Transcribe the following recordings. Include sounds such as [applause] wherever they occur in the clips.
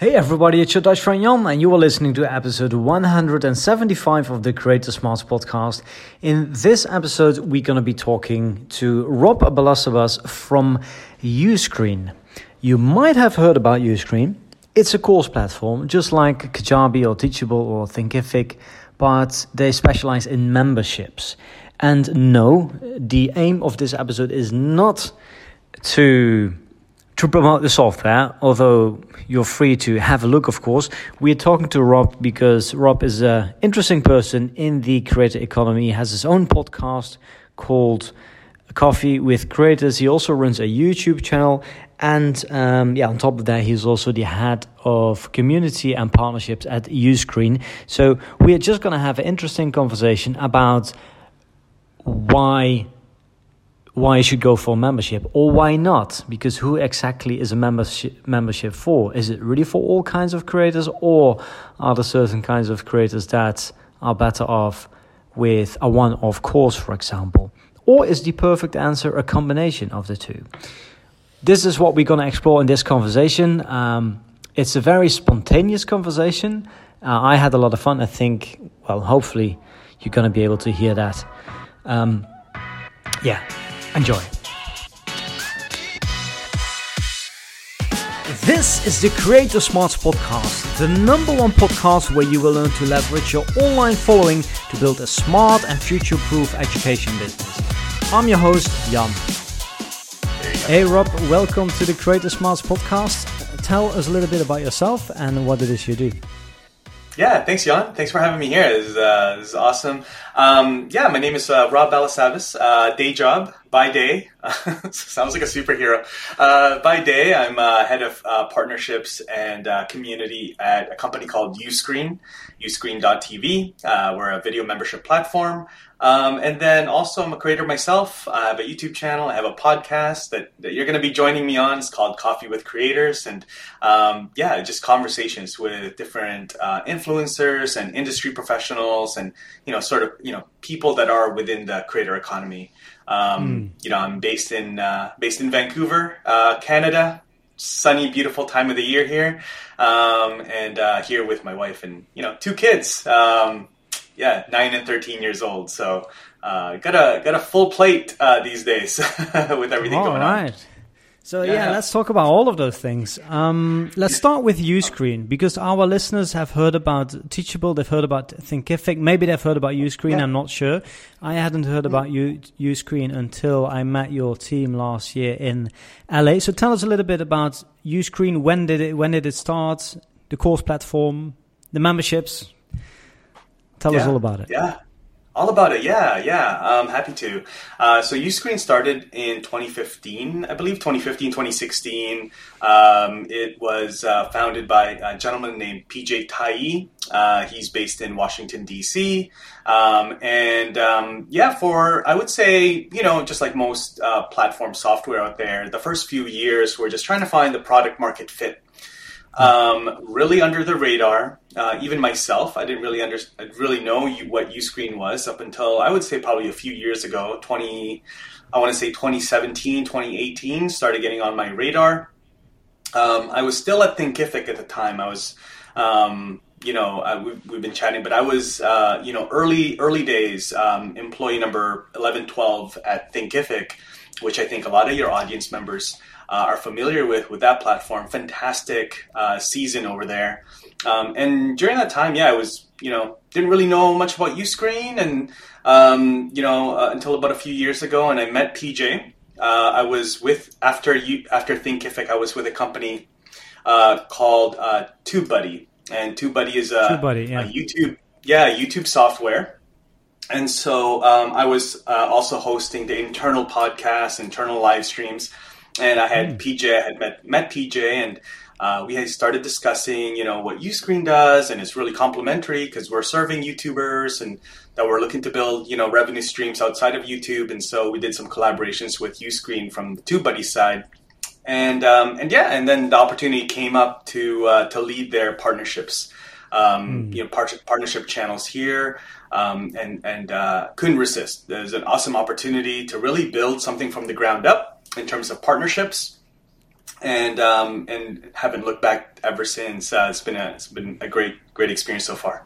Hey everybody, it's your Dutch friend Jan, and you are listening to episode 175 of the Creator Smarts podcast. In this episode, we're going to be talking to Rob Balasabas from Uscreen. You might have heard about Uscreen. It's a course platform, just like Kajabi or Teachable or Thinkific, but they specialize in memberships. And no, the aim of this episode is not to to promote the software, although you're free to have a look, of course. We're talking to Rob because Rob is an interesting person in the creator economy. He has his own podcast called Coffee with Creators. He also runs a YouTube channel. And um, yeah, on top of that, he's also the head of community and partnerships at Uscreen. So we're just going to have an interesting conversation about why why you should go for membership or why not? Because who exactly is a membership membership for? Is it really for all kinds of creators or are there certain kinds of creators that are better off with a one-off course for example? Or is the perfect answer a combination of the two? This is what we're going to explore in this conversation. Um, it's a very spontaneous conversation. Uh, i had a lot of fun. I think well hopefully you're going to be able to hear that. Um, yeah Enjoy. This is the Creator Smarts Podcast, the number one podcast where you will learn to leverage your online following to build a smart and future proof education business. I'm your host, Jan. Hey Rob, welcome to the Creator Smarts Podcast. Tell us a little bit about yourself and what it is you do. Yeah, thanks, Jan. Thanks for having me here. This is, uh, this is awesome. Um, yeah, my name is uh, Rob Balasabas. Uh, day job by day, [laughs] sounds like a superhero. Uh, by day, I'm uh, head of uh, partnerships and community at a company called Uscreen, uscreen.tv. Uh, we're a video membership platform. Um, and then also, I'm a creator myself. I have a YouTube channel. I have a podcast that, that you're going to be joining me on. It's called Coffee with Creators. And um, yeah, just conversations with different uh, influencers and industry professionals and, you know, sort of, you know, people that are within the creator economy. Um, mm. You know, I'm based in, uh, based in Vancouver, uh, Canada. Sunny, beautiful time of the year here. Um, and uh, here with my wife and, you know, two kids. Yeah, nine and thirteen years old. So uh, got a got a full plate uh, these days [laughs] with everything all going right. on. So yeah. yeah. let's talk about all of those things. Um, let's start with Uscreen because our listeners have heard about Teachable, they've heard about Thinkific, maybe they've heard about Uscreen. Yeah. I'm not sure. I hadn't heard about mm. U- Uscreen until I met your team last year in LA. So tell us a little bit about Uscreen. When did it? When did it start? The course platform, the memberships. Tell yeah, us all about it. Yeah. All about it, yeah, yeah. I'm happy to. Uh, so Uscreen started in 2015, I believe 2015, 2016. Um, it was uh, founded by a gentleman named PJ Taei. Uh, he's based in Washington, D.C. Um, and um, yeah, for, I would say, you know, just like most uh, platform software out there, the first few years we're just trying to find the product market fit um, really under the radar. Uh, even myself, I didn't really under, I really know you, what Uscreen was up until I would say probably a few years ago. Twenty, I want to say 2017, 2018, started getting on my radar. Um, I was still at Thinkific at the time. I was, um, you know, we've, we've, been chatting, but I was, uh, you know, early early days, um, employee number 1112 at Thinkific, which I think a lot of your audience members uh, are familiar with with that platform. Fantastic uh, season over there. Um, and during that time, yeah, I was you know didn't really know much about Uscreen, and um, you know uh, until about a few years ago, and I met PJ. Uh, I was with after you after Thinkific, I was with a company uh, called uh, TubeBuddy, and TubeBuddy is a, TubeBuddy, yeah. a YouTube yeah YouTube software and so um, I was uh, also hosting the internal podcasts, internal live streams and I had mm. PJ, I had met met PJ, and uh, we had started discussing, you know, what Uscreen does, and it's really complementary because we're serving YouTubers and that we're looking to build, you know, revenue streams outside of YouTube, and so we did some collaborations with Uscreen from the TubeBuddy side, and um, and yeah, and then the opportunity came up to uh, to lead their partnerships, um, mm. you know, par- partnership channels here. Um, and and uh, couldn't resist. There's an awesome opportunity to really build something from the ground up in terms of partnerships. and um, and haven't looked back ever since. Uh, it's been a it's been a great great experience so far.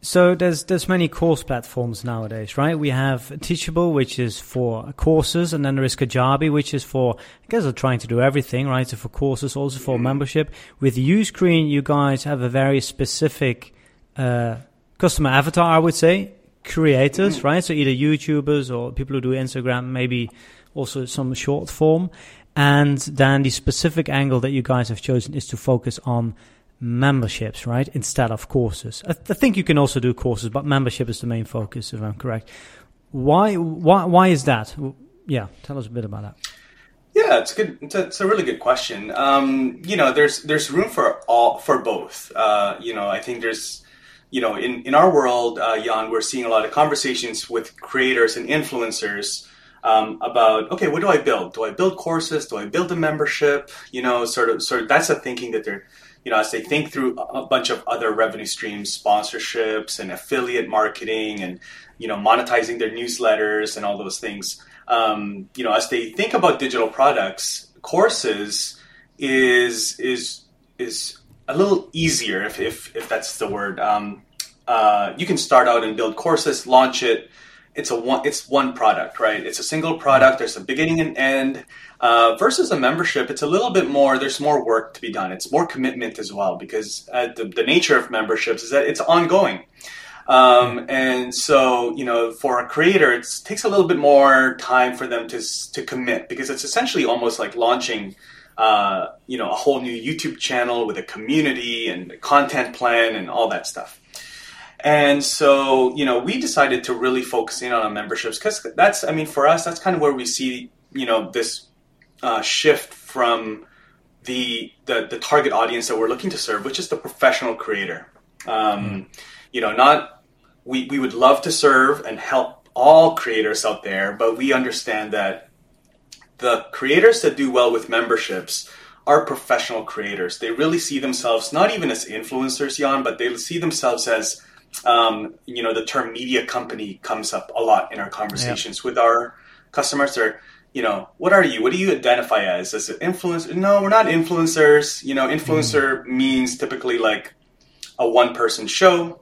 So there's there's many course platforms nowadays, right? We have Teachable, which is for courses, and then there is Kajabi, which is for I guess they're trying to do everything, right? So for courses, also for mm-hmm. membership. With Uscreen, you guys have a very specific uh, customer avatar, I would say, creators, mm-hmm. right? So either YouTubers or people who do Instagram, maybe also some short form. And then the specific angle that you guys have chosen is to focus on memberships, right, instead of courses. I, th- I, think you can also do courses, but membership is the main focus, if I'm correct. Why? Why? Why is that? Yeah, tell us a bit about that. Yeah, it's good. It's a, really good question. Um, you know, there's there's room for all for both. Uh, you know, I think there's, you know, in in our world, uh, Jan, we're seeing a lot of conversations with creators and influencers. Um, about okay, what do I build? Do I build courses? Do I build a membership? You know, sort of, sort of. That's the thinking that they're you know, as they think through a bunch of other revenue streams, sponsorships and affiliate marketing and, you know, monetizing their newsletters and all those things, um, you know, as they think about digital products, courses is, is, is a little easier if, if, if that's the word. Um, uh, you can start out and build courses, launch it. It's a one, it's one product, right? It's a single product. There's a beginning and end. Uh, versus a membership, it's a little bit more. There's more work to be done. It's more commitment as well because uh, the, the nature of memberships is that it's ongoing. Um, and so, you know, for a creator, it takes a little bit more time for them to to commit because it's essentially almost like launching, uh, you know, a whole new YouTube channel with a community and a content plan and all that stuff. And so, you know, we decided to really focus in on memberships because that's, I mean, for us, that's kind of where we see, you know, this uh, shift from the, the, the target audience that we're looking to serve, which is the professional creator. Um, mm. You know, not we we would love to serve and help all creators out there, but we understand that the creators that do well with memberships are professional creators. They really see themselves not even as influencers, Jan, but they see themselves as um, you know the term media company comes up a lot in our conversations yeah. with our customers. They're you know, what are you? What do you identify as? As an influencer? No, we're not influencers. You know, influencer mm. means typically like a one person show.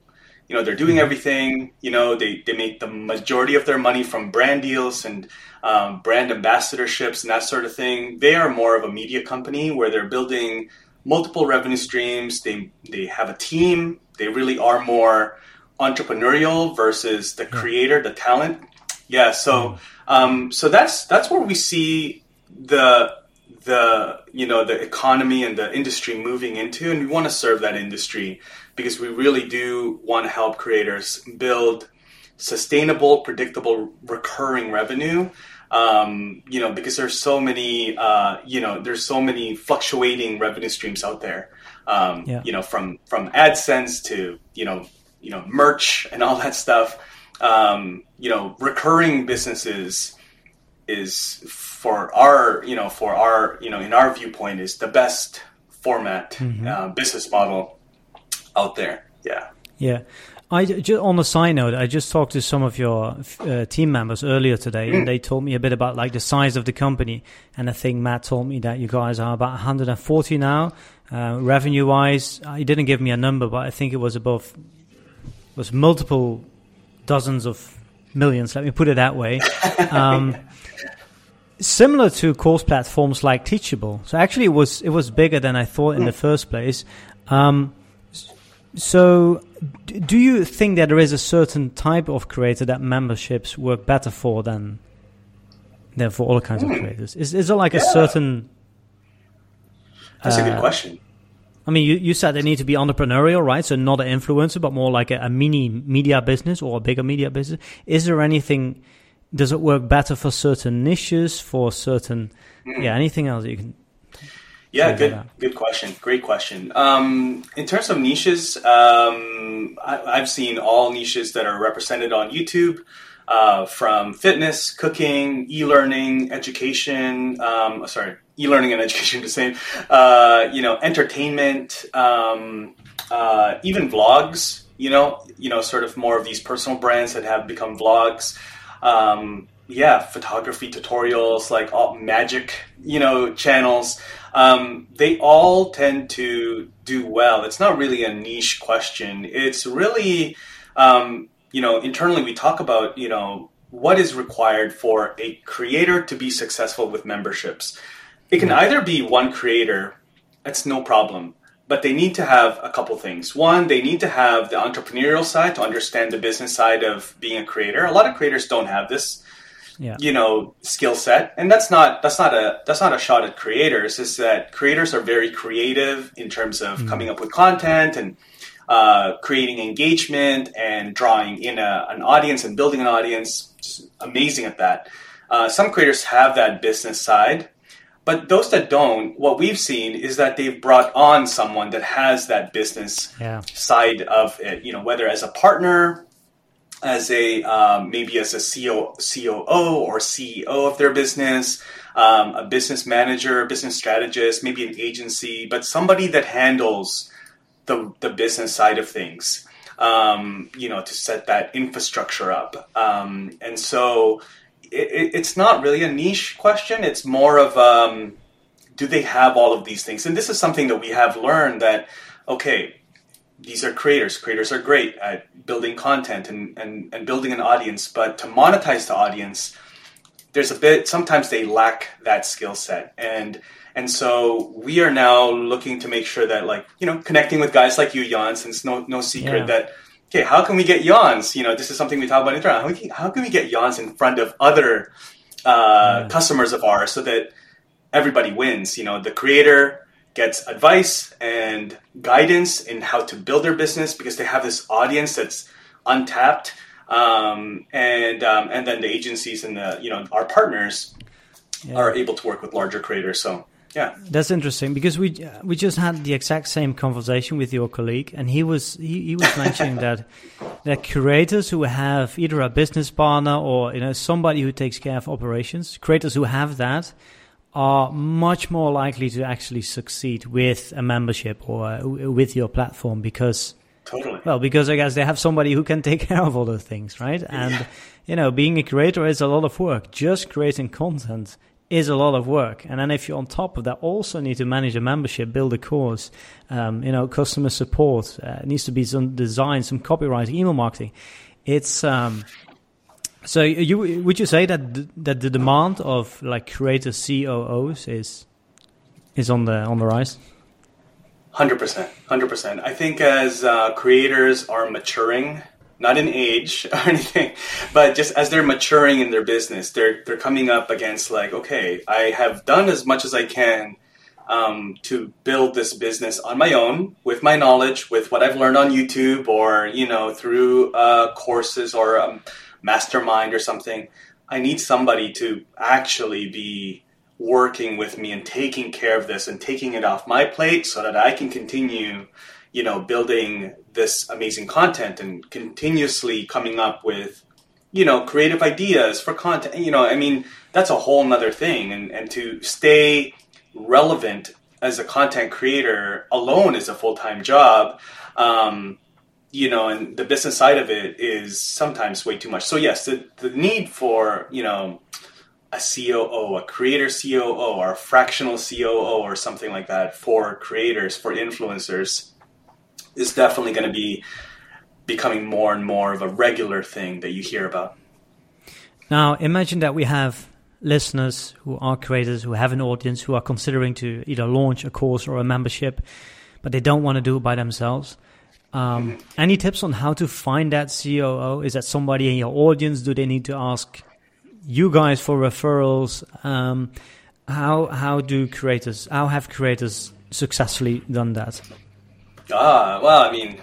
You know, they're doing mm-hmm. everything. You know, they, they make the majority of their money from brand deals and um, brand ambassadorships and that sort of thing. They are more of a media company where they're building multiple revenue streams. They, they have a team. They really are more entrepreneurial versus the creator, the talent. Yeah, so. Mm um, so that's that's where we see the the you know the economy and the industry moving into, and we want to serve that industry because we really do want to help creators build sustainable, predictable, recurring revenue. Um, you know, because there's so many, uh, you know, there's so many fluctuating revenue streams out there. Um, yeah. You know, from from AdSense to you know, you know, merch and all that stuff um, you know, recurring businesses is for our, you know, for our, you know, in our viewpoint is the best format mm-hmm. uh, business model out there. Yeah. Yeah. I just on the side note, I just talked to some of your uh, team members earlier today, mm. and they told me a bit about like the size of the company. And I think Matt told me that you guys are about 140 now, uh, revenue wise. He didn't give me a number, but I think it was above, was multiple dozens of millions. Let me put it that way. [laughs] Um, similar to course platforms like Teachable. So actually, it was it was bigger than I thought in the first place. Um, so, do you think that there is a certain type of creator that memberships work better for than than for all kinds mm. of creators? Is is there like yeah. a certain? That's uh, a good uh, question. I mean, you, you said they need to be entrepreneurial, right? So not an influencer, but more like a, a, mini media business or a bigger media business. Is there anything? Does it work better for certain niches? For certain, mm. yeah, anything else you can? Yeah, good, good question. Great question. Um, in terms of niches, um, I, have seen all niches that are represented on YouTube. Uh, from fitness, cooking, e-learning, education. Um, sorry, e-learning and [laughs] education the same. Uh, you know, entertainment, um, uh, even vlogs. You know, you know, sort of more of these personal brands that have become vlogs. Um, yeah, photography tutorials, like all magic, you know, channels. Um, they all tend to do well. It's not really a niche question. It's really, um, you know, internally we talk about, you know, what is required for a creator to be successful with memberships. It can either be one creator, that's no problem, but they need to have a couple things. One, they need to have the entrepreneurial side to understand the business side of being a creator. A lot of creators don't have this yeah. you know skill set and that's not that's not a that's not a shot at creators is that creators are very creative in terms of mm-hmm. coming up with content and uh, creating engagement and drawing in a, an audience and building an audience Just amazing at that uh, some creators have that business side but those that don't what we've seen is that they've brought on someone that has that business yeah. side of it you know whether as a partner as a um, maybe as a CO, COO or CEO of their business, um, a business manager, business strategist, maybe an agency, but somebody that handles the the business side of things. Um, you know, to set that infrastructure up, um, and so it, it's not really a niche question. It's more of um, do they have all of these things? And this is something that we have learned that okay these are creators. Creators are great at building content and, and, and building an audience, but to monetize the audience, there's a bit sometimes they lack that skill set. And and so we are now looking to make sure that like, you know, connecting with guys like you, Jan, since no no secret yeah. that okay, how can we get Jans? You know, this is something we talk about in How, can, how can we get Jans in front of other uh, yeah. customers of ours so that everybody wins? You know, the creator gets advice and guidance in how to build their business because they have this audience that's untapped um, and um, and then the agencies and the you know our partners yeah. are able to work with larger creators so yeah that's interesting because we we just had the exact same conversation with your colleague and he was he, he was mentioning that [laughs] that creators who have either a business partner or you know somebody who takes care of operations creators who have that are much more likely to actually succeed with a membership or uh, with your platform because totally. well because i guess they have somebody who can take [laughs] care of all those things right? And yeah. you know being a creator is a lot of work. Just creating content is a lot of work. And then if you're on top of that also need to manage a membership build a course um, you know customer support uh, needs to be some design some copyright email marketing. It's um, so you would you say that th that the demand of like creative COOs is is on the on the rise? Hundred percent, hundred percent. I think as uh, creators are maturing, not in age [laughs] or anything, but just as they're maturing in their business, they're they're coming up against like, okay, I have done as much as I can um, to build this business on my own with my knowledge, with what I've learned on YouTube or you know through uh, courses or um, mastermind or something. I need somebody to actually be working with me and taking care of this and taking it off my plate so that I can continue, you know, building this amazing content and continuously coming up with, you know, creative ideas for content. You know, I mean, that's a whole nother thing. And, and to stay relevant as a content creator alone is a full time job. Um, you know, and the business side of it is sometimes way too much. So yes, the, the need for, you know, a COO, a creator COO, or a fractional COO, or something like that for creators, for influencers, is definitely going to be becoming more and more of a regular thing that you hear about. Now, imagine that we have listeners who are creators, who have an audience, who are considering to either launch a course or a membership, but they don't want to do it by themselves. Um, any tips on how to find that COO? Is that somebody in your audience? Do they need to ask you guys for referrals? Um, how how do creators? How have creators successfully done that? Ah, well, I mean,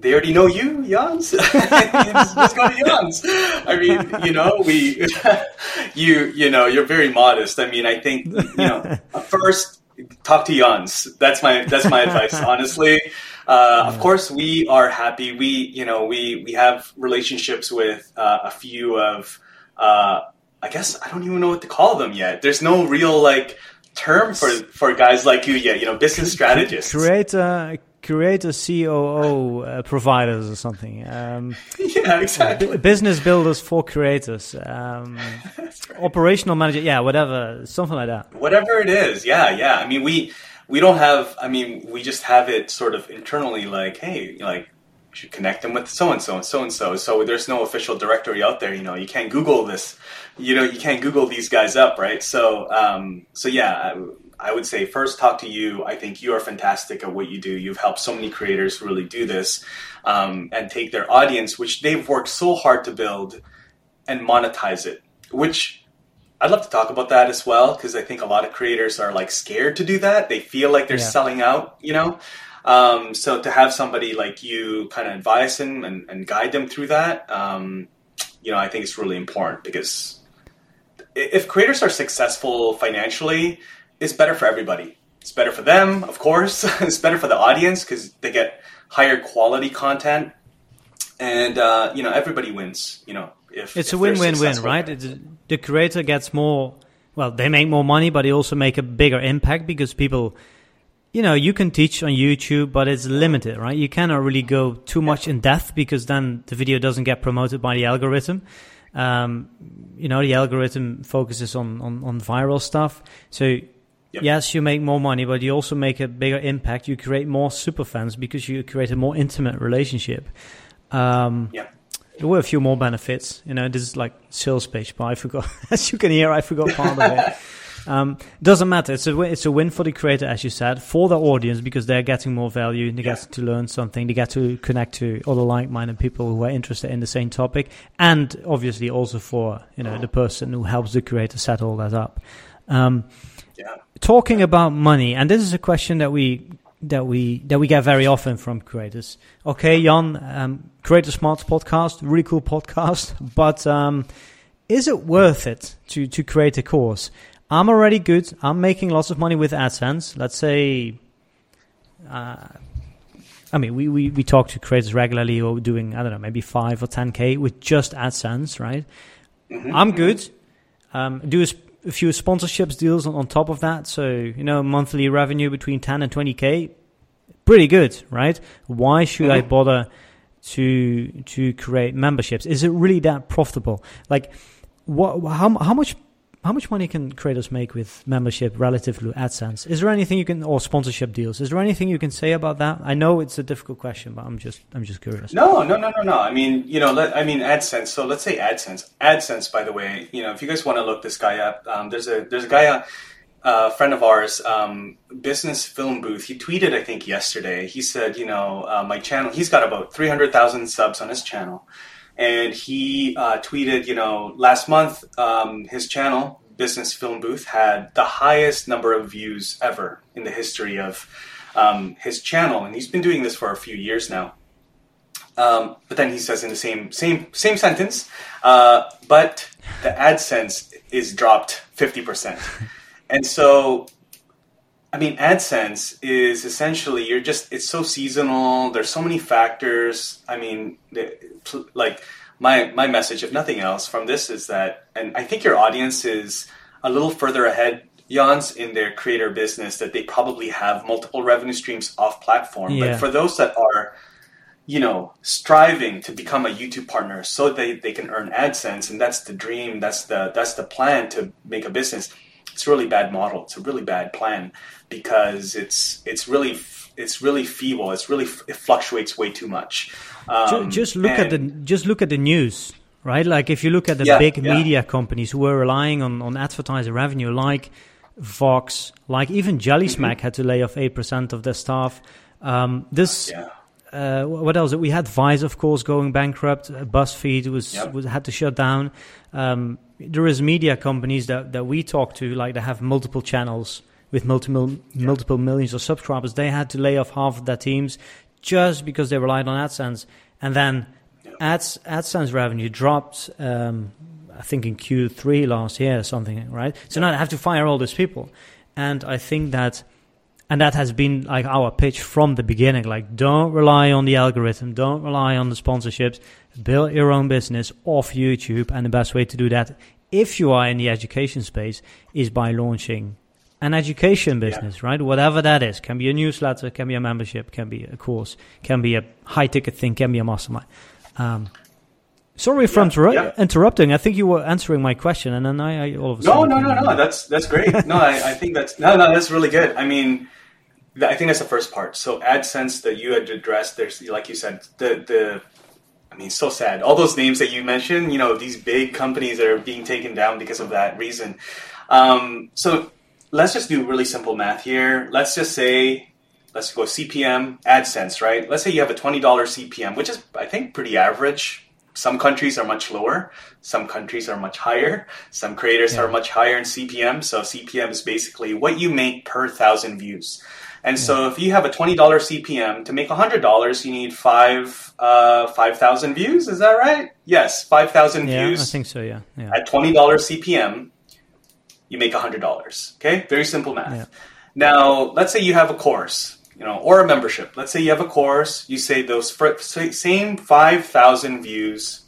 they already know you, Jans. [laughs] just go to Jans. I mean, you know, we, [laughs] you, you know, you're very modest. I mean, I think, you know, [laughs] first talk to Jans. That's my that's my advice, honestly. Uh, of course, we are happy. We, you know, we we have relationships with uh, a few of, uh, I guess I don't even know what to call them yet. There's no real like term for for guys like you. Yeah, you know, business strategists. Create a create a COO uh, providers or something. Um, [laughs] yeah, exactly. b- business builders for creators. Um, [laughs] right. Operational manager. Yeah, whatever, something like that. Whatever it is. Yeah, yeah. I mean, we we don't have. I mean, we just have it sort of internally. Like, hey, like should connect them with so and so and so and so. So there's no official directory out there. You know, you can't Google this. You know, you can't Google these guys up, right? So, um, so yeah, I, I would say first talk to you. I think you are fantastic at what you do. You've helped so many creators really do this um, and take their audience, which they've worked so hard to build, and monetize it. Which I'd love to talk about that as well because I think a lot of creators are like scared to do that. They feel like they're yeah. selling out, you know. Um, so to have somebody like you kind of advise them and, and guide them through that, um, you know, I think it's really important because if creators are successful financially, it's better for everybody. It's better for them, of course. [laughs] it's better for the audience because they get higher quality content, and uh, you know everybody wins. You know, if it's if a win-win-win, right? It's, the creator gets more. Well, they make more money, but they also make a bigger impact because people you know, you can teach on YouTube, but it's limited, right? You cannot really go too much in depth because then the video doesn't get promoted by the algorithm. Um, you know, the algorithm focuses on, on, on viral stuff. So, yep. yes, you make more money, but you also make a bigger impact. You create more super fans because you create a more intimate relationship. Um, yeah. There were a few more benefits. You know, this is like sales page, but I forgot. [laughs] As you can hear, I forgot part of it. [laughs] Um, doesn't matter. It's a it's a win for the creator, as you said, for the audience because they're getting more value. They yeah. get to learn something. They get to connect to other like-minded people who are interested in the same topic, and obviously also for you know the person who helps the creator set all that up. Um, yeah. Talking about money, and this is a question that we that we that we get very often from creators. Okay, Jan, um, Creator Smarts podcast, really cool podcast, [laughs] but um, is it worth it to to create a course? I'm already good. I'm making lots of money with AdSense. Let's say, uh, I mean, we, we, we talk to creators regularly are doing, I don't know, maybe 5 or 10K with just AdSense, right? Mm-hmm. I'm good. Um, do a, a, few sponsorships deals on, on top of that. So, you know, monthly revenue between 10 and 20K. Pretty good, right? Why should mm-hmm. I bother to to create memberships? Is it really that profitable? Like, what? How how much how much money can creators make with membership relative to AdSense? Is there anything you can or sponsorship deals? Is there anything you can say about that? I know it's a difficult question, but I'm just I'm just curious. No, no, no, no, no. I mean, you know, let, I mean AdSense. So let's say AdSense. AdSense, by the way, you know, if you guys want to look this guy up, um, there's a there's a guy. Uh, a friend of ours, um, Business Film Booth, he tweeted, I think, yesterday. He said, you know, uh, my channel, he's got about 300,000 subs on his channel and he uh, tweeted, you know, last month um, his channel, Business Film Booth, had the highest number of views ever in the history of um, his channel, and he's been doing this for a few years now. Um, but then he says in the same same same sentence, uh, but the AdSense is dropped fifty percent, [laughs] and so I mean, AdSense is essentially you're just it's so seasonal. There's so many factors. I mean, like my my message, if nothing else, from this is that, and I think your audience is a little further ahead, Jans, in their creator business that they probably have multiple revenue streams off platform. Yeah. But for those that are you know, striving to become a YouTube partner so they, they can earn AdSense, and that's the dream, that's the that's the plan to make a business. It's a really bad model. It's a really bad plan because it's it's really it's really feeble. It's really it fluctuates way too much. Um, just look at the just look at the news, right? Like if you look at the yeah, big yeah. media companies who are relying on on advertiser revenue, like Vox, like even Jelly mm-hmm. Smack mm-hmm. had to lay off eight percent of their staff. Um, this. Yeah. Uh, what else? We had Vice, of course, going bankrupt. BuzzFeed was, yep. was had to shut down. Um, there is media companies that, that we talk to, like they have multiple channels with multiple yeah. multiple millions of subscribers, they had to lay off half of their teams just because they relied on AdSense. And then yeah. Ads AdSense revenue dropped. Um, I think in Q3 last year or something, right? So now they have to fire all these people, and I think that, and that has been like our pitch from the beginning. Like, don't rely on the algorithm, don't rely on the sponsorships. Build your own business off YouTube, and the best way to do that, if you are in the education space, is by launching an education business, yeah. right? Whatever that is, can be a newsletter, can be a membership, can be a course, can be a high ticket thing, can be a mastermind. Um, sorry for yeah, inter- yeah. interrupting. I think you were answering my question, and then I, I all of a sudden. No, no, no, no. That's that's great. [laughs] no, I, I think that's no, no. That's really good. I mean, I think that's the first part. So AdSense that you had addressed, there's like you said, the the I mean, so sad. All those names that you mentioned, you know, these big companies that are being taken down because of that reason. Um, so let's just do really simple math here. Let's just say, let's go CPM, AdSense, right? Let's say you have a $20 CPM, which is, I think, pretty average. Some countries are much lower. Some countries are much higher. Some creators yeah. are much higher in CPM. So CPM is basically what you make per thousand views. And yeah. so if you have a $20 CPM, to make $100, you need five, uh, 5,000 views. Is that right? Yes, 5,000 yeah, views. I think so, yeah. yeah. At $20 CPM, you make $100. Okay? Very simple math. Now, let's say you have a course, you know, or a membership. Let's say you have a course, you say those same 5,000 views,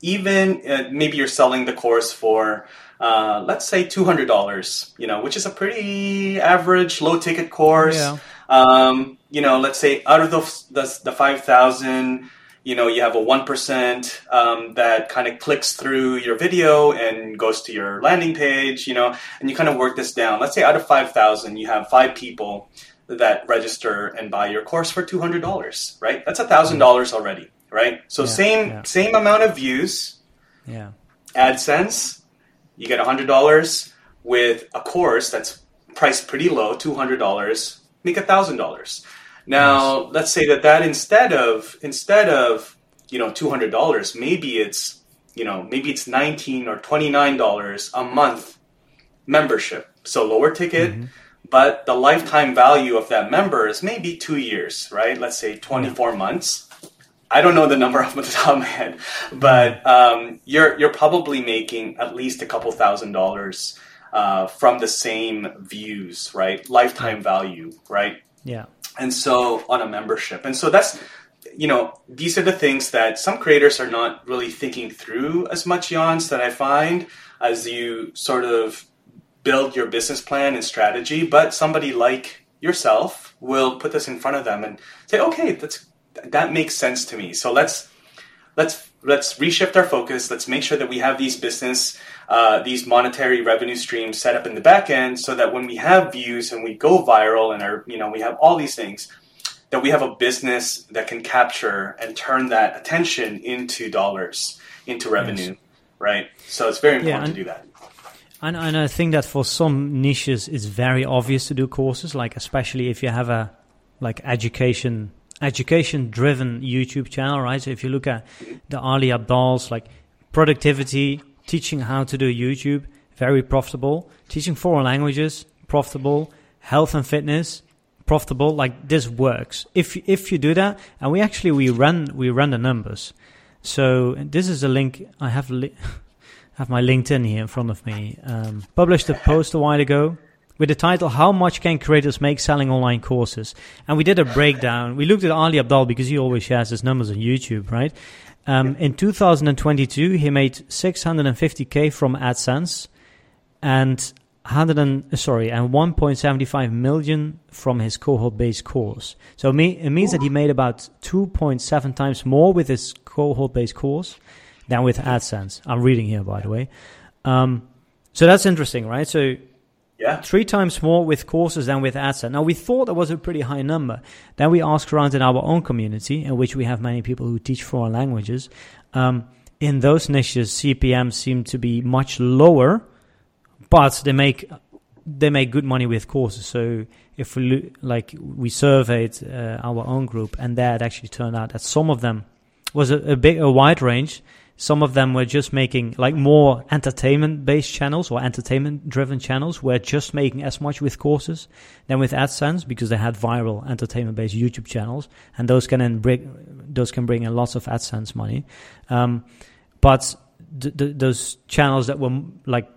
even uh, maybe you're selling the course for uh, let's say two hundred dollars, you know, which is a pretty average low ticket course. Yeah. Um, you know, let's say out of the the, the five thousand, you know, you have a one percent um, that kind of clicks through your video and goes to your landing page, you know, and you kind of work this down. Let's say out of five thousand, you have five people that register and buy your course for two hundred dollars, right? That's a thousand dollars already, right? So yeah, same yeah. same amount of views. Yeah. AdSense you get $100 with a course that's priced pretty low, $200, make $1,000. Now, nice. let's say that that instead of instead of, you know, $200, maybe it's, you know, maybe it's 19 or $29 a month membership. So lower ticket, mm-hmm. But the lifetime value of that member is maybe 2 years, right? Let's say 24 yeah. months. I don't know the number [laughs] off the top of my head, but um, you're you're probably making at least a couple thousand dollars uh, from the same views, right? Lifetime value, right? Yeah. And so on a membership, and so that's you know these are the things that some creators are not really thinking through as much, Jans, that I find as you sort of build your business plan and strategy. But somebody like yourself will put this in front of them and say, okay, that's that makes sense to me. So let's let's let's reshift our focus. Let's make sure that we have these business, uh, these monetary revenue streams set up in the back end, so that when we have views and we go viral and our you know we have all these things, that we have a business that can capture and turn that attention into dollars, into revenue, yes. right? So it's very important yeah, and, to do that. And, and I think that for some niches, it's very obvious to do courses, like especially if you have a like education education driven YouTube channel, right? So if you look at the Ali Abdaals, like productivity, teaching how to do YouTube, very profitable. Teaching foreign languages, profitable. Health and fitness, profitable. Like this works. If if you do that, and we actually we run we run the numbers. So this is a link I have. Li- [laughs] have my LinkedIn here in front of me. Um, published a post a while ago with the title How Much Can Creators Make Selling Online Courses? And we did a breakdown. We looked at Ali Abdaal because he always shares his numbers on YouTube, right? Um, in 2022, he made 650k from AdSense and 100 and, sorry, and 1.75 million from his cohort-based course. So it means that he made about 2.7 times more with his cohort-based course than with AdSense. I'm reading here, by the way. Um, so that's interesting, right? So yeah. Three times more with courses than with AdSense. Now, we thought that was a pretty high number. Then we asked around in our own community, in which we have many people who teach foreign languages. Um, in those niches, CPM seem to be much lower, but they make they make good money with courses. So if we like we surveyed uh, our own group, and that actually turned out that some of them was a, a big a wide range. Some of them were just making like more entertainment based channels or entertainment driven channels were just making as much with courses than with AdSense because they had viral entertainment based YouTube channels and those can then bring, those can bring in lots of AdSense money. Um, but th- th- those channels that were like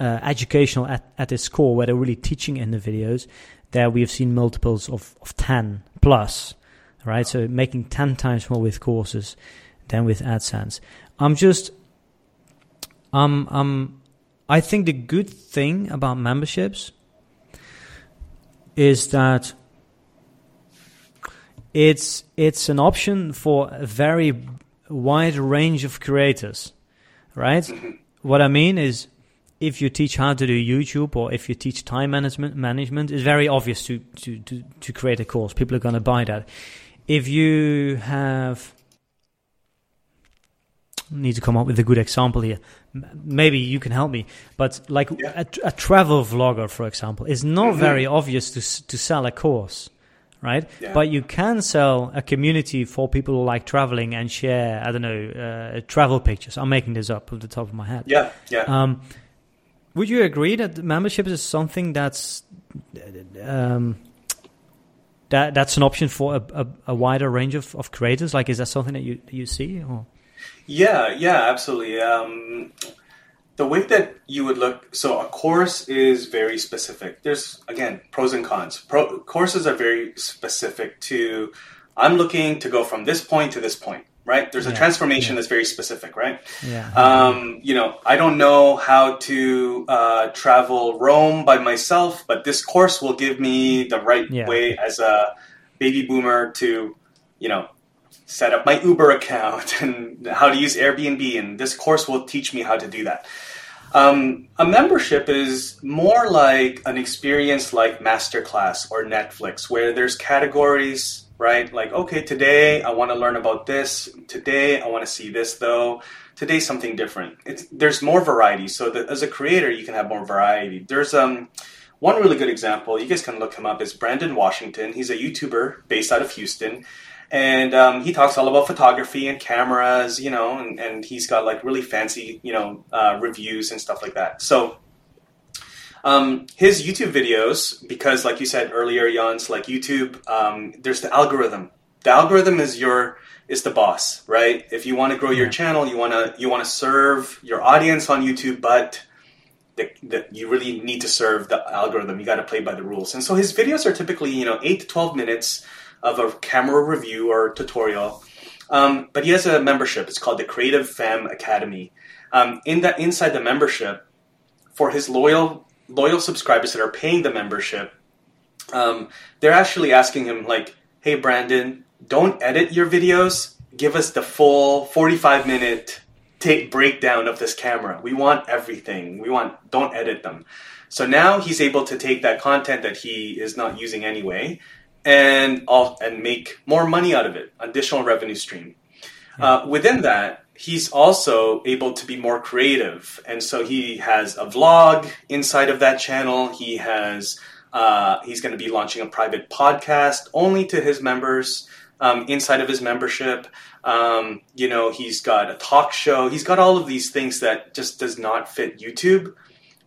uh, educational at, at its core, where they're really teaching in the videos, there we have seen multiples of, of 10 plus, right? So making 10 times more with courses than with AdSense. I'm just, I'm, I'm, I think the good thing about memberships is that it's it's an option for a very wide range of creators, right? What I mean is, if you teach how to do YouTube or if you teach time management, management it's very obvious to to to, to create a course. People are going to buy that. If you have need to come up with a good example here. Maybe you can help me. But like yeah. a, a, travel vlogger, for example, is not mm-hmm. very obvious to to sell a course right? Yeah. But you can sell a community for people who like traveling and share, I don't know, uh, travel pictures. I'm making this up off the top of my head. Yeah, yeah. Um, would you agree that membership is something that's um, that that's an option for a, a, a, wider range of, of creators? Like, is that something that you you see? Or? Yeah, yeah, absolutely. Um, the way that you would look so a course is very specific there's again pros and cons Pro, courses are very specific to i'm looking to go from this point to this point right there's yeah, a transformation yeah. that's very specific right yeah um, you know i don't know how to uh, travel rome by myself but this course will give me the right yeah. way as a baby boomer to you know set up my Uber account [laughs] and how to use Airbnb, and this course will teach me how to do that. Um, a membership is more like an experience like Masterclass or Netflix, where there's categories, right? Like, okay, today I want to learn about this. Today I want to see this, though. Today something different. It's, there's more variety. So that as a creator, you can have more variety. There's um, one really good example. You guys can look him up. Is Brandon Washington. He's a YouTuber based out of Houston and um, he talks all about photography and cameras, you know, and, and he's got like really fancy, you know, uh, reviews and stuff like that. So um, his YouTube videos, because like you said earlier, Jans, like YouTube, um, there's the algorithm. The algorithm is your is the boss, right? If you want to grow your channel, you want to you want to serve your audience on YouTube, but the, the, you really need to serve the algorithm. You got to play by the rules. And so his videos are typically, you know, eight to twelve minutes of a camera review or tutorial. Um, but he has a membership. It's called the Creative Fam Academy. Um, in that inside the membership, for his loyal loyal subscribers that are paying the membership, um, they're actually asking him like, "Hey, Brandon, don't edit your videos. Give us the full 45 minute take breakdown of this camera. We want everything. We want don't edit them." So now he's able to take that content that he is not using anyway and and make more money out of it, additional revenue stream. Uh, within that, he's also able to be more creative, and so he has a vlog inside of that channel. He has uh, he's going to be launching a private podcast only to his members um, inside of his membership. Um, you know, he's got a talk show. He's got all of these things that just does not fit YouTube,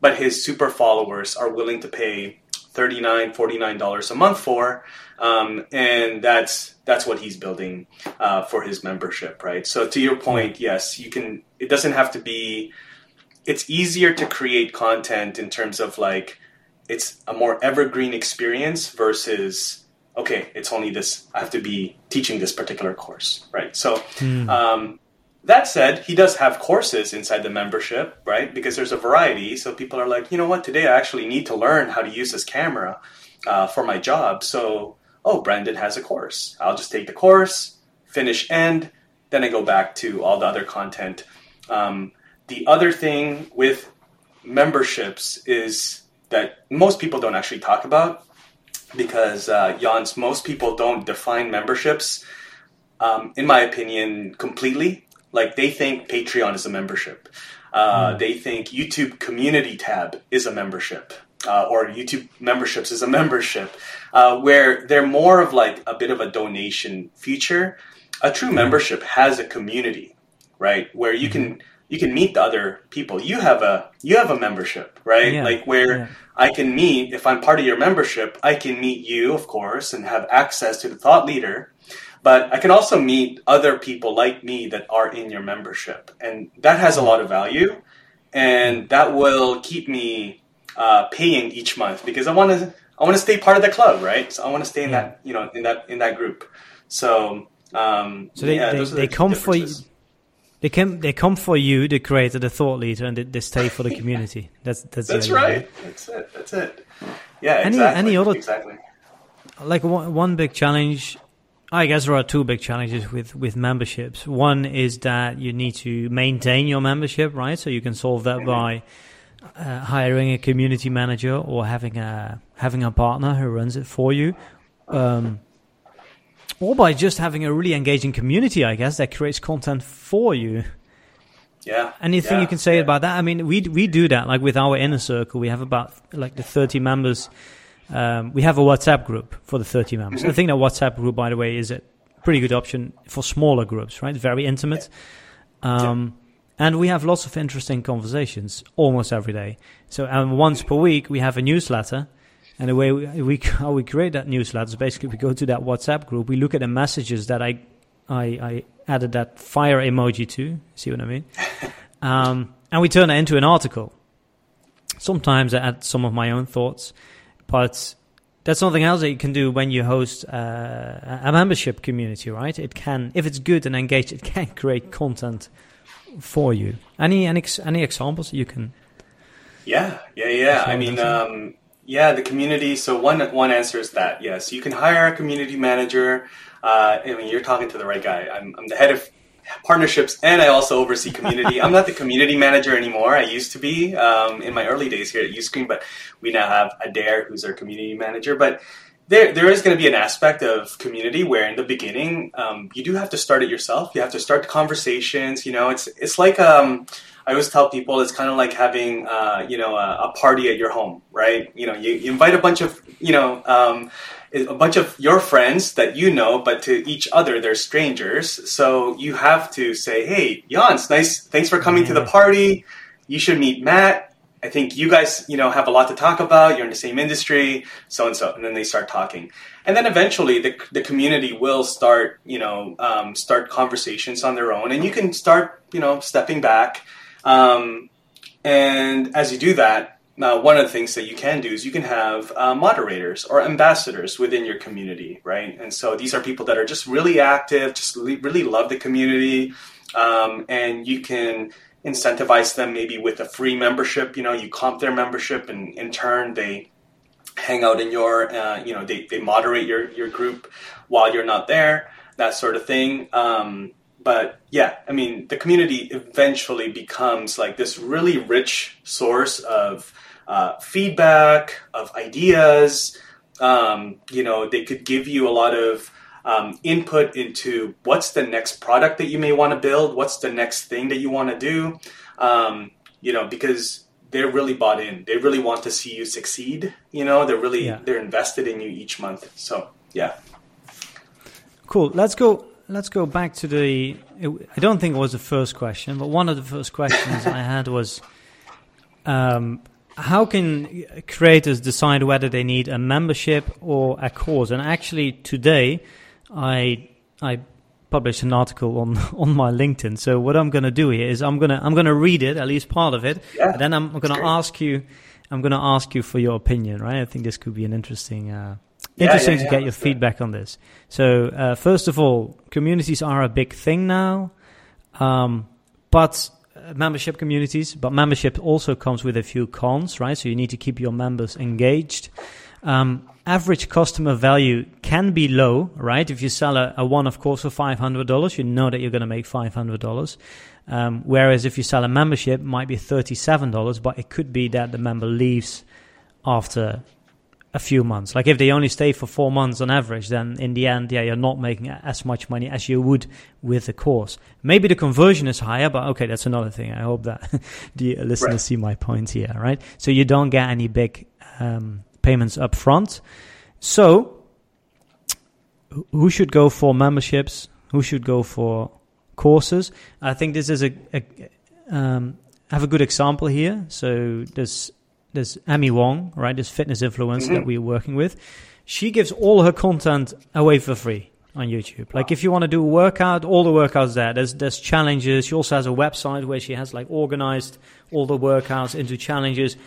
but his super followers are willing to pay $39, $49 a month for. Um, and that's that's what he's building uh, for his membership, right? So to your point, yes, you can. It doesn't have to be. It's easier to create content in terms of like, it's a more evergreen experience versus okay, it's only this. I have to be teaching this particular course, right? So. Mm. Um, that said, he does have courses inside the membership, right? Because there's a variety. So people are like, you know what, today I actually need to learn how to use this camera uh, for my job. So oh, Brandon has a course. I'll just take the course, finish end, then I go back to all the other content. Um, the other thing with memberships is that most people don't actually talk about because uh, Jans, most people don't define memberships, um, in my opinion, completely. Like they think Patreon is a membership. Uh, mm. They think YouTube Community tab is a membership uh, or YouTube memberships is a [laughs] membership, uh, where they're more of like a bit of a donation feature. A true membership has a community, right? Where you can mm-hmm. you can meet the other people. You have a you have a membership, right? Yeah. Like where yeah. I can meet if I'm part of your membership, I can meet you, of course, and have access to the thought leader. But I can also meet other people like me that are in your membership, and that has a lot of value, and that will keep me uh, paying each month because I want to I want to stay part of the club, right? So I want to stay in that you know in that in that group. So um, so they yeah, they, they come for you. they come they come for you, the creator, the thought leader, and they, they stay for the [laughs] community. That's that's that's right. That's it. That's it. Yeah. Any exactly. any other exactly. like one, one big challenge i guess there are two big challenges with with memberships one is that you need to maintain your membership right so you can solve that by uh, hiring a community manager or having a having a partner who runs it for you um, or by just having a really engaging community i guess that creates content for you Yeah. Anything yeah, you can say yeah. about that? I mean, we we do that. Like with our inner circle, we have about like the thirty members. Um, we have a WhatsApp group for the thirty members. I think that WhatsApp group, by the way, is a pretty good option for smaller groups, right? Very intimate. Um, And we have lots of interesting conversations almost every day. So, and once per week, we have a newsletter. And the way we, we [laughs] how we create that newsletter is basically we go to that WhatsApp group, we look at the messages that I I, I added that fire emoji to. See what I mean? [laughs] um, and we turn it into an article. Sometimes I add some of my own thoughts, but that's something else that you can do when you host uh, a membership community, right? It can, if it's good and engaged, [laughs] it can create content for you. Any any any examples you can? Yeah, yeah, yeah. I mean, um, yeah, the community. So one one answer is that yes, you can hire a community manager. Uh, I mean, you're talking to the right guy. I'm, I'm the head of partnerships, and I also oversee community. I'm not the community manager anymore. I used to be um, in my early days here at Uscreen, but we now have Adair, who's our community manager. But there, there is going to be an aspect of community where in the beginning um, you do have to start it yourself. You have to start the conversations. You know, it's it's like um, I always tell people it's kind of like having uh, you know a, a, party at your home, right? You know, you, you invite a bunch of you know um, a bunch of your friends that you know, but to each other they're strangers. So you have to say, "Hey, Jans, nice, thanks for coming to the party. You should meet Matt. I think you guys, you know, have a lot to talk about. You're in the same industry, so and so." And then they start talking, and then eventually the the community will start, you know, um, start conversations on their own, and you can start, you know, stepping back. Um, and as you do that, now, one of the things that you can do is you can have uh, moderators or ambassadors within your community, right? And so these are people that are just really active, just really love the community, um, and you can incentivize them maybe with a free membership. You know, you comp their membership, and in turn they hang out in your, uh, you know, they, they moderate your your group while you're not there, that sort of thing. Um, but yeah, I mean, the community eventually becomes like this really rich source of uh, feedback, of ideas. Um, you know, they could give you a lot of um, input into what's the next product that you may want to build, what's the next thing that you want to do. Um, you know, because they're really bought in. They really want to see you succeed. You know, they're really Yeah. they're invested in you each month. So yeah. Cool. Let's go. Let's go back to the. I don't think it was the first question, but one of the first questions [laughs] I had was, um, how can creators decide whether they need a membership or a course? And actually, today, I I published an article on [laughs] on my LinkedIn. So what I'm going to do here is I'm gonna I'm gonna read it, at least part of it, Yeah, and then I'm going to ask you. I'm going to ask you for your opinion, right? I think this could be an interesting. Uh, Interesting yeah, to yeah, get your let's do it. feedback on this. So, uh, first of all, communities are a big thing now, um, but membership communities, but membership also comes with a few cons, right? So you need to keep your members engaged. Um, average customer value can be low, right? If you sell a, a one-off course for five hundred dollars, you know that you're going to make five hundred dollars. Um, whereas if you sell a membership, it might be thirty-seven dollars, but it could be that the member leaves after a few months. Like if they only stay for four months on average, then in the end, yeah, you're not making as much money as you would with the course. Maybe the conversion is higher, but okay, that's another thing. I hope that [laughs] the listeners Right. see my point here, right? So you don't get any big um, payments up front. So who should go for memberships? Who should go for courses? I think this is a, a um, have a good example here. So there's there's Emi Wong, right? This fitness influencer that mm-hmm. we're working with. She gives all her content away for free on YouTube. Like if you want to do a workout, all the workouts there. There's there's challenges. She also has a website where she has like organized all the workouts into challenges.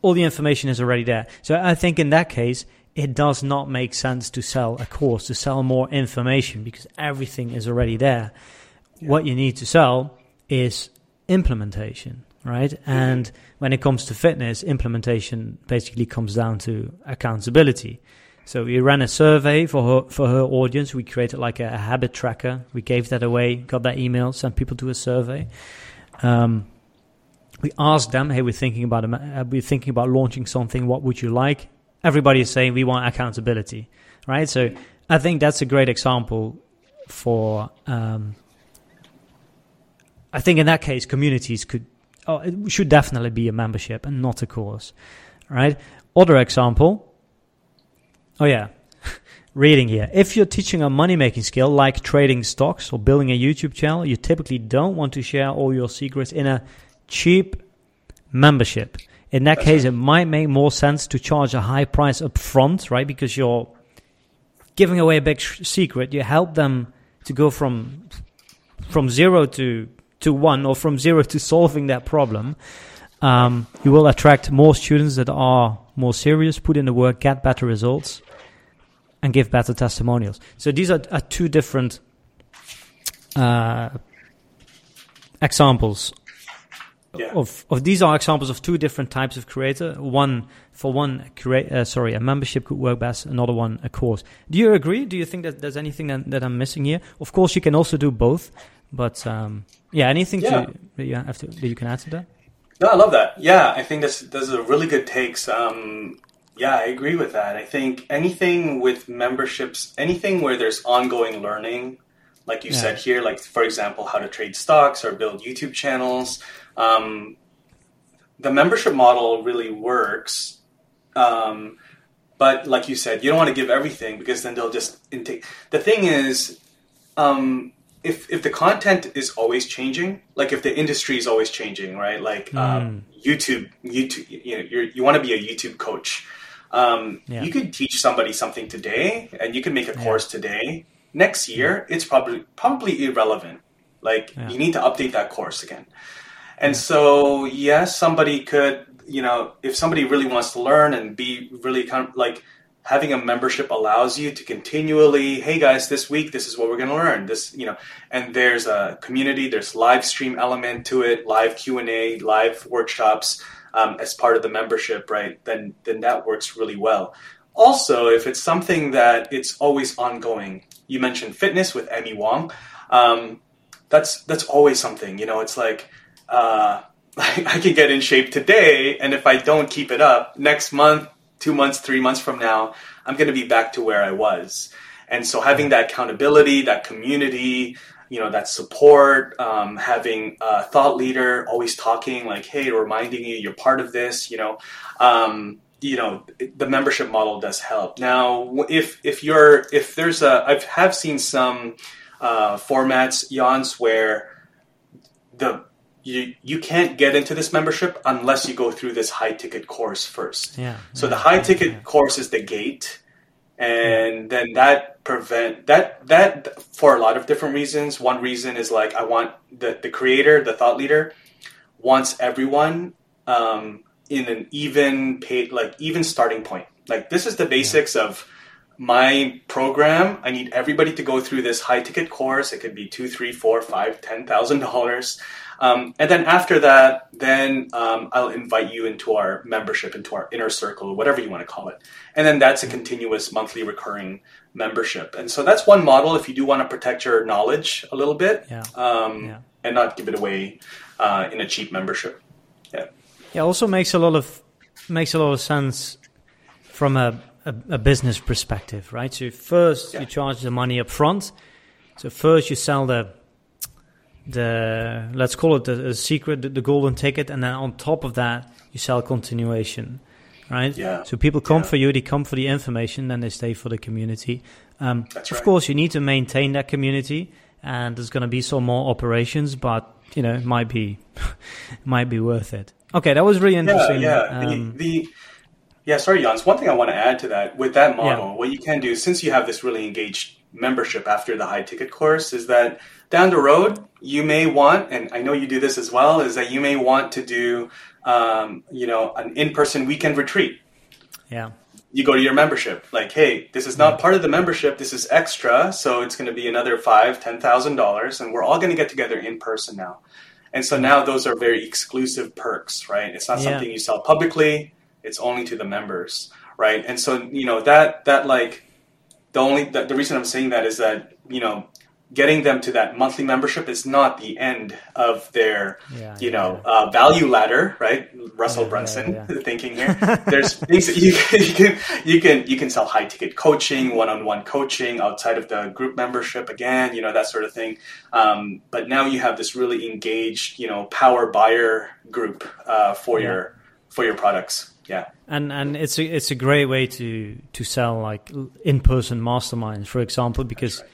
All the information is already there. So I think in that case, it does not make sense to sell a course, to sell more information because everything is already there. yeah. what you need to sell is implementation, right? And when it comes to fitness, implementation basically comes down to accountability. So we ran a survey for her for her audience. We created like a, a habit tracker. We gave that away, got that email, sent people to a survey. Um, we asked them, "Hey, we're thinking about uh, we're thinking about launching something. What would you like?" Everybody is saying we want accountability, right? So I think that's a great example for. Um, I think in that case, communities could oh, it should definitely be a membership and not a course, right? Other example. Oh yeah, [laughs] reading here. If you're teaching a money making skill like trading stocks or building a YouTube channel, you typically don't want to share all your secrets in a cheap membership. In that That's case, right. it might make more sense to charge a high price up front, right? Because you're giving away a big sh- secret. You help them to go from from zero to to one, or from zero to solving that problem. Um, you will attract more students that are more serious, put in the work, get better results, and give better testimonials. So these are, are two different uh, examples yeah. of of these are examples of two different types of creator. One for one, create uh, sorry, a membership could work best. Another one, a course. Do you agree? Do you think that there's anything that, that I'm missing here? Of course, you can also do both, but um, yeah, anything yeah. To, that you have to that you can add to that? No, I love that. Yeah, I think this this is a really good takes. Um, yeah, I agree with that. I think anything with memberships, anything where there's ongoing learning, like you yeah. said here, like for example, how to trade stocks or build YouTube channels um, the membership model really works. Um, but like you said, you don't want to give everything because then they'll just intake. The thing is, um, if if the content is always changing, like if the industry is always changing, right? Like mm. um, YouTube, YouTube, you know, you want to be a YouTube coach. Um, yeah. You could teach somebody something today, and you can make a course yeah. today. Next year, yeah. it's probably probably irrelevant. Like you need to update that course again. And so, yes, somebody could, you know, if somebody really wants to learn and be really kind of like having a membership allows you to continually, hey guys, this week this is what we're going to learn. This, you know, and there's a community, there's live stream element to it, live Q and A, live workshops um, as part of the membership, right? Then then that works really well. Also, if it's something that it's always ongoing, you mentioned fitness with Emi Wong. Um, that's that's always something. You know, it's like uh, [laughs] I can get in shape today, and if I don't keep it up, next month, two months, three months from now, I'm going to be back to where I was. And so having that accountability, that community, you know, that support, um, having a thought leader always talking like, hey, reminding you you're part of this, you know, um, you know, the membership model does help. Now, if if you're if there's a, I have seen some uh, formats, Jans where the you you can't get into this membership unless you go through this high ticket course first. Yeah. So yeah, the high ticket yeah. course is the gate, and then that prevent that that for a lot of different reasons. One reason is like I want the the creator, the thought leader, wants everyone um, in an even paid like even starting point. Like this is the basics of my program i need everybody to go through this high ticket course it could be two three four five ten thousand dollars um, and then after that, then um, I'll invite you into our membership, into our inner circle, whatever you want to call it. And then that's a continuous monthly recurring membership. And so that's one model if you do want to protect your knowledge a little bit yeah. Um, yeah. and not give it away uh, in a cheap membership. Yeah. Yeah. Also makes a lot of makes a lot of sense from a, a, a business perspective, right? So first yeah. you charge the money up front. So first you sell the the let's call it the, the secret, the, the, golden ticket, and then on top of that, you sell continuation, right? Yeah. So people come yeah. for you, they come for the information, then they stay for the community. Um, That's of right. course, you need to maintain that community, and there's going to be some more operations, but you know, it might be [laughs] might be worth it. Okay, that was really interesting. Yeah, yeah. Um, the, the yeah, sorry, Jans. One thing I want to add to that with that model, yeah. what you can do, since you have this really engaged membership after the high ticket course, is that down the road, you may want, and I know you do this as well, is that you may want to do, um, you know, an in-person weekend retreat. Yeah. you go to your membership. Like, hey, this is not part of the membership. This is extra, so it's going to be another five, ten thousand dollars, and we're all going to get together in person now. And so now those are very exclusive perks, right? It's not Yeah. something you sell publicly. It's only to the members, right? And so you know that that like the only the, the reason I'm saying that is that you know getting them to that monthly membership is not the end of their Yeah, you yeah, know uh, value ladder, right? Russell Yeah, yeah, Brunson yeah. [laughs] thinking here. [laughs] There's things you, you can you can you can sell high ticket coaching, one on one coaching outside of the group membership again, you know that sort of thing. Um, but now you have this really engaged, you know, power buyer group uh, for Yeah. your for your products. Yeah. and and it's a it's a great way to to sell like in person masterminds, for example, because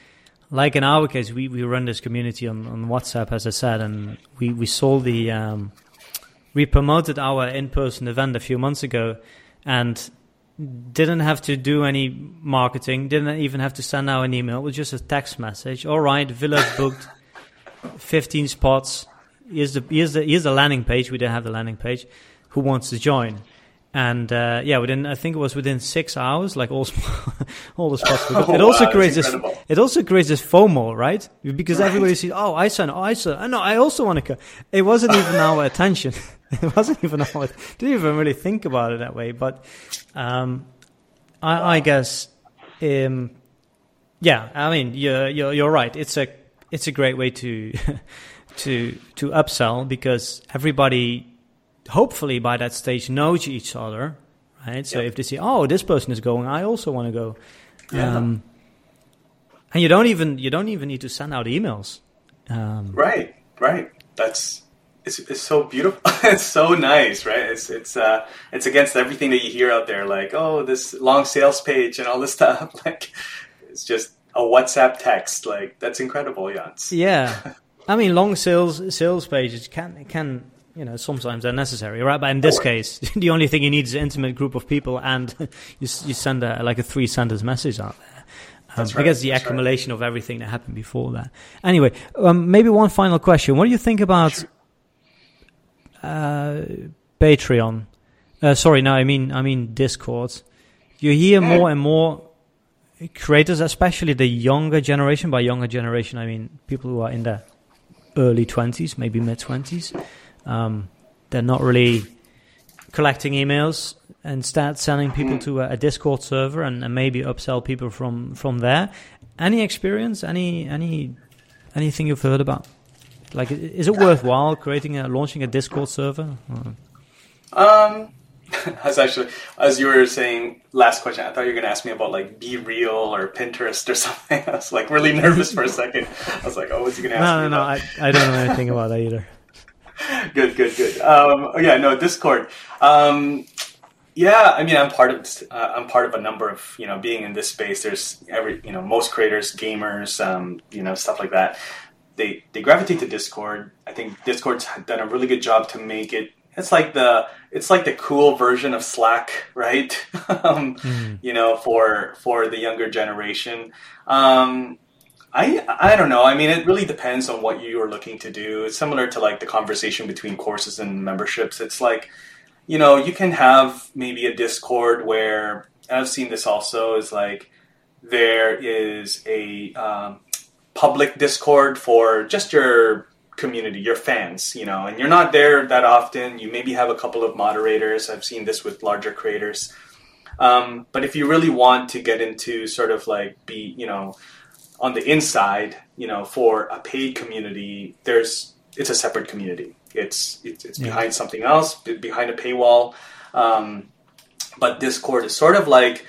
like in our case, we, we run this community on, on WhatsApp, as I said, and we we sold the um, we promoted our in person event a few months ago, and didn't have to do any marketing, didn't even have to send out an email. It was just a text message. All right, Villa's booked, fifteen spots. Here's the here's the here's the landing page. We didn't have the landing page. Who wants to join? And uh, yeah, within I think it was within six hours, like all [laughs] all the spots. Oh, it also wow, creates this. It also creates this FOMO, right? Because Right. everybody sees, oh, I saw, oh, I saw, no, I also want to go. It wasn't even [laughs] our attention. [laughs] it wasn't even our. Didn't even really think about it that way. But um, I, I guess, um, yeah. I mean, you're, you're you're right. It's a it's a great way to to to upsell because everybody hopefully by that stage know each other, right? So Yeah. if they see, oh, this person is going, I also want to go. Yeah. Um, and you don't even you don't even need to send out emails. Um, Right, right. That's it's, it's so beautiful. [laughs] it's so nice, right? It's it's uh it's against everything that you hear out there, like oh this long sales page and all this [laughs] stuff. Like it's just a WhatsApp text. Like that's incredible, Jans. yeah, I mean, long sales sales pages can can you know sometimes they're necessary, right? But in this case, [laughs] the only thing you need is an intimate group of people, and [laughs] you you send a like a three sentence message out there. Um, That's I guess the that's right. accumulation of everything that happened before that. Anyway, um, maybe one final question: What do you think about uh, Patreon? Uh, sorry, no, I mean I mean Discord. You hear more and more creators, especially the younger generation. By younger generation, I mean people who are in their early twenties, maybe mid twenties. Um, they're not really collecting emails. Instead, sending people Mm. to a, a Discord server and, and maybe upsell people from from there. Any experience? Any any anything you've heard about? Like, is it worthwhile creating a launching a Discord server? Um, [laughs] as actually as you were saying last question, I thought you were gonna ask me about like BeReal or Pinterest or [laughs] something. I was like really nervous for a second. I was like, oh, what's he gonna ask No, me no, no. about? I, I don't know anything about that either. [laughs] [laughs] good, good, good. Um, yeah, no, Discord. Um, yeah, I mean, I'm part of uh, I'm part of a number of you know being in this space. There's every you know most creators, gamers, um, you know stuff like that. They they gravitate to Discord. I think Discord's done a really good job to make it. It's like the it's like the cool version of Slack, right? [laughs] um, You know, for for the younger generation. Um, I I don't know. I mean, it really depends on what you are looking to do. It's similar to like the conversation between courses and memberships. It's like, you know, you can have maybe a Discord where I've seen this also is like there is a um, public Discord for just your community, your fans, you know, and you're not there that often. You maybe have a couple of moderators. I've seen this with larger creators. Um, but if you really want to get into sort of like be, you know, on the inside, you know, for a paid community, there's it's a separate community. It's it's, it's Yeah. behind something else, behind a paywall. Um, but Discord is sort of like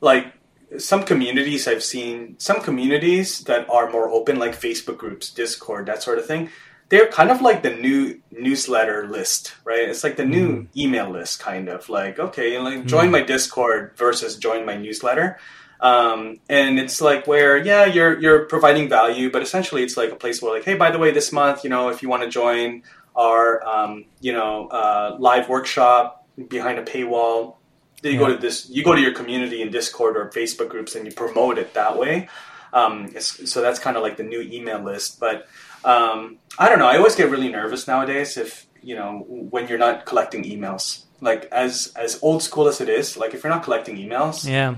like some communities I've seen some communities that are more open, like Facebook groups, Discord, that sort of thing. They're kind of like the new newsletter list, right? It's like the new email list, kind of like okay, like join my Discord versus join my newsletter. Um, and it's like where yeah you're you're providing value but essentially it's like a place where like hey by the way this month you know if you want to join our um, you know uh, live workshop behind a paywall then you go to this you go to your community in discord or facebook groups and you promote it that way. Um, it's, so that's kind of like the new email list but um, i don't know i always get really nervous nowadays if you know when you're not collecting emails. Like as as old school as it is, like if you're not collecting emails, Yeah.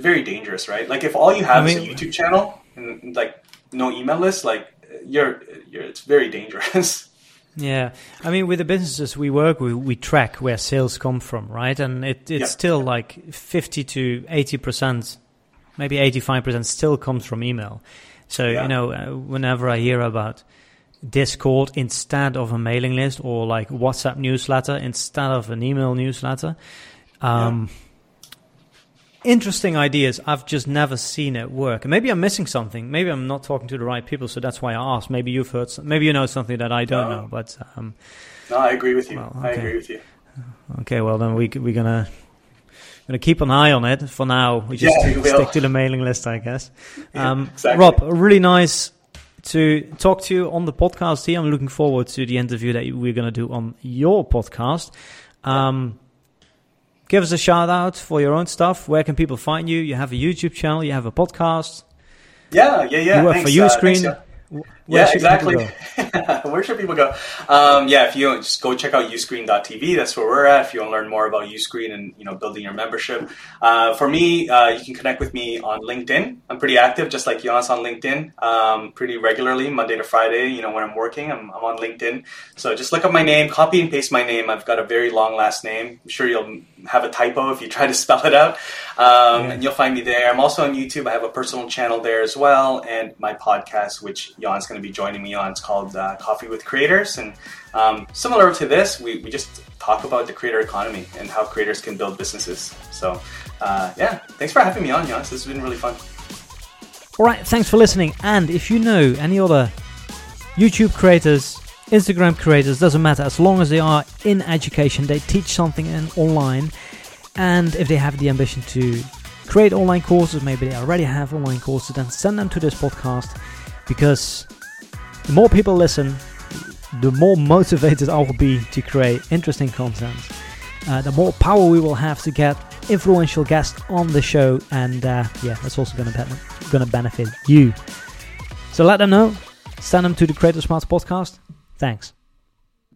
Very dangerous, right? Like if all you have I is a YouTube channel and like no email list, like you're you're it's very dangerous. [laughs] Yeah, I mean, with the businesses we work with, we track where sales come from, right? And it, it's Yeah. still like 50 to 80%, maybe 85% still comes from email. So, Yeah. you know, uh, whenever I hear about Discord instead of a mailing list or like WhatsApp newsletter instead of an email newsletter, um, interesting ideas. I've just never seen it work. Maybe I'm missing something. Maybe I'm not talking to the right people, so that's why I asked. Maybe you've heard, some, maybe you know something that I don't No. know. But um, no, I agree with you. Well, I okay. agree with you. okay, well then we we're gonna gonna keep an eye on it. For now, we just Yeah, stick to the mailing list, I guess. [laughs] Yeah, Um, exactly. Rob, really nice to talk to you on the podcast here. I'm looking forward to the interview that we're gonna do on your podcast. Um, give us a shout out for your own stuff. Where can people find you? You have a YouTube channel. You have a podcast. Yeah, yeah, yeah. you work thanks, for uh, Uscreen. W- Where yeah, exactly. [laughs] where should people go? Um, yeah, if you just go check out uscreen.tv, that's where we're at. If you want to learn more about Uscreen and you know building your membership, uh, for me, uh, you can connect with me on LinkedIn. I'm pretty active, just like Jonas on LinkedIn, um, pretty regularly, Monday to Friday. You know when I'm working, I'm, I'm on LinkedIn. So just look up my name, copy and paste my name. I've got a very long last name. I'm sure you'll have a typo if you try to [laughs] spell it out, um, Yeah. and you'll find me there. I'm also on YouTube. I have a personal channel there as well, and my podcast, which Jan's going to be joining me on. It's called uh, Coffee with Creators, and um, similar to this, we, we just talk about the creator economy and how creators can build businesses. So, uh, yeah, thanks for having me on, Jans. This has been really fun. All right, thanks for listening. And if you know any other YouTube creators, Instagram creators, doesn't matter, as long as they are in education, they teach something in online, and if they have the ambition to create online courses, maybe they already have online courses, then send them to this podcast because the more people listen, the more motivated I will be to create interesting content. Uh, the more power we will have to get influential guests on the show, and uh, yeah, that's also going to going to benefit you. So let them know. Send them to the Creator Smarts podcast. Thanks.